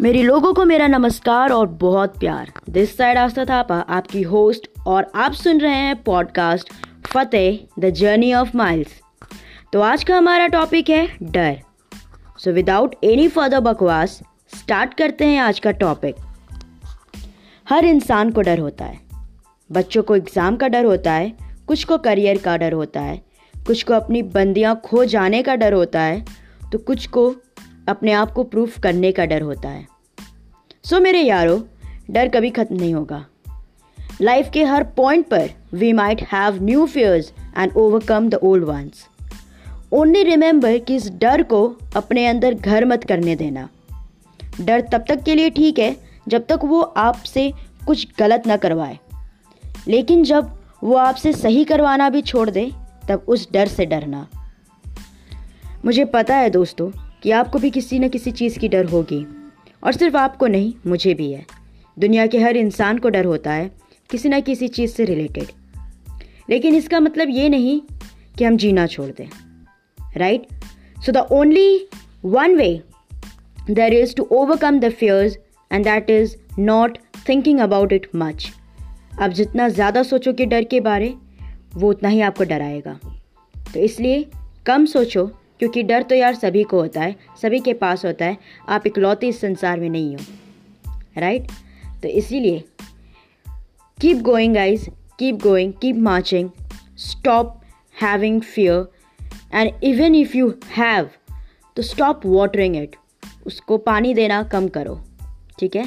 मेरी लोगों को मेरा नमस्कार और बहुत प्यार। दिस साइड आस्था थापा आपकी होस्ट और आप सुन रहे हैं podcast Fateh the journey of miles तो आज का हमारा टॉपिक है डर। सो विदाउट एनी फर्दर बकवास स्टार्ट करते हैं आज का टॉपिक हर इंसान को डर होता है। बच्चों को एग्ज़ाम का डर होता है, कुछ को करियर का डर होता है, कुछ को अपनी बंदियाँ खो जाने का डर होता है तो कुछ को अपने आप को प्रूफ करने का डर होता है। सो मेरे यारो, डर कभी ख़त्म नहीं होगा। लाइफ के हर पॉइंट पर we might have new fears and overcome the old ones only remember कि इस डर को अपने अंदर घर मत करने देना। डर तब तक के लिए ठीक है, जब तक वो आपसे कुछ गलत ना करवाए। लेकिन जब वो आपसे सही करवाना भी छोड़ दे, तब उस डर से डरना। मुझे पता है दोस्तों कि आपको भी किसी न किसी चीज़ की डर होगी। और सिर्फ़ आपको नहीं, मुझे भी है। दुनिया के हर इंसान को डर होता है, किसी न किसी चीज़ से रिलेटेड लेकिन इसका मतलब ये नहीं कि हम जीना छोड़ दें। Right so the only one way there is to overcome the fears and that is not thinking about it much आप जितना ज़्यादा सोचोगे डर के बारे, वो उतना ही आपको डराएगा। तो इसलिए कम सोचो क्योंकि डर तो यार सभी को होता है, सभी के पास होता है, आप इकलौते इस संसार में नहीं हो राइट तो इसीलिए keep going guys keep going keep marching stop having fear and even if you have तो स्टॉप वाटरिंग इट उसको पानी देना कम करो, ठीक है?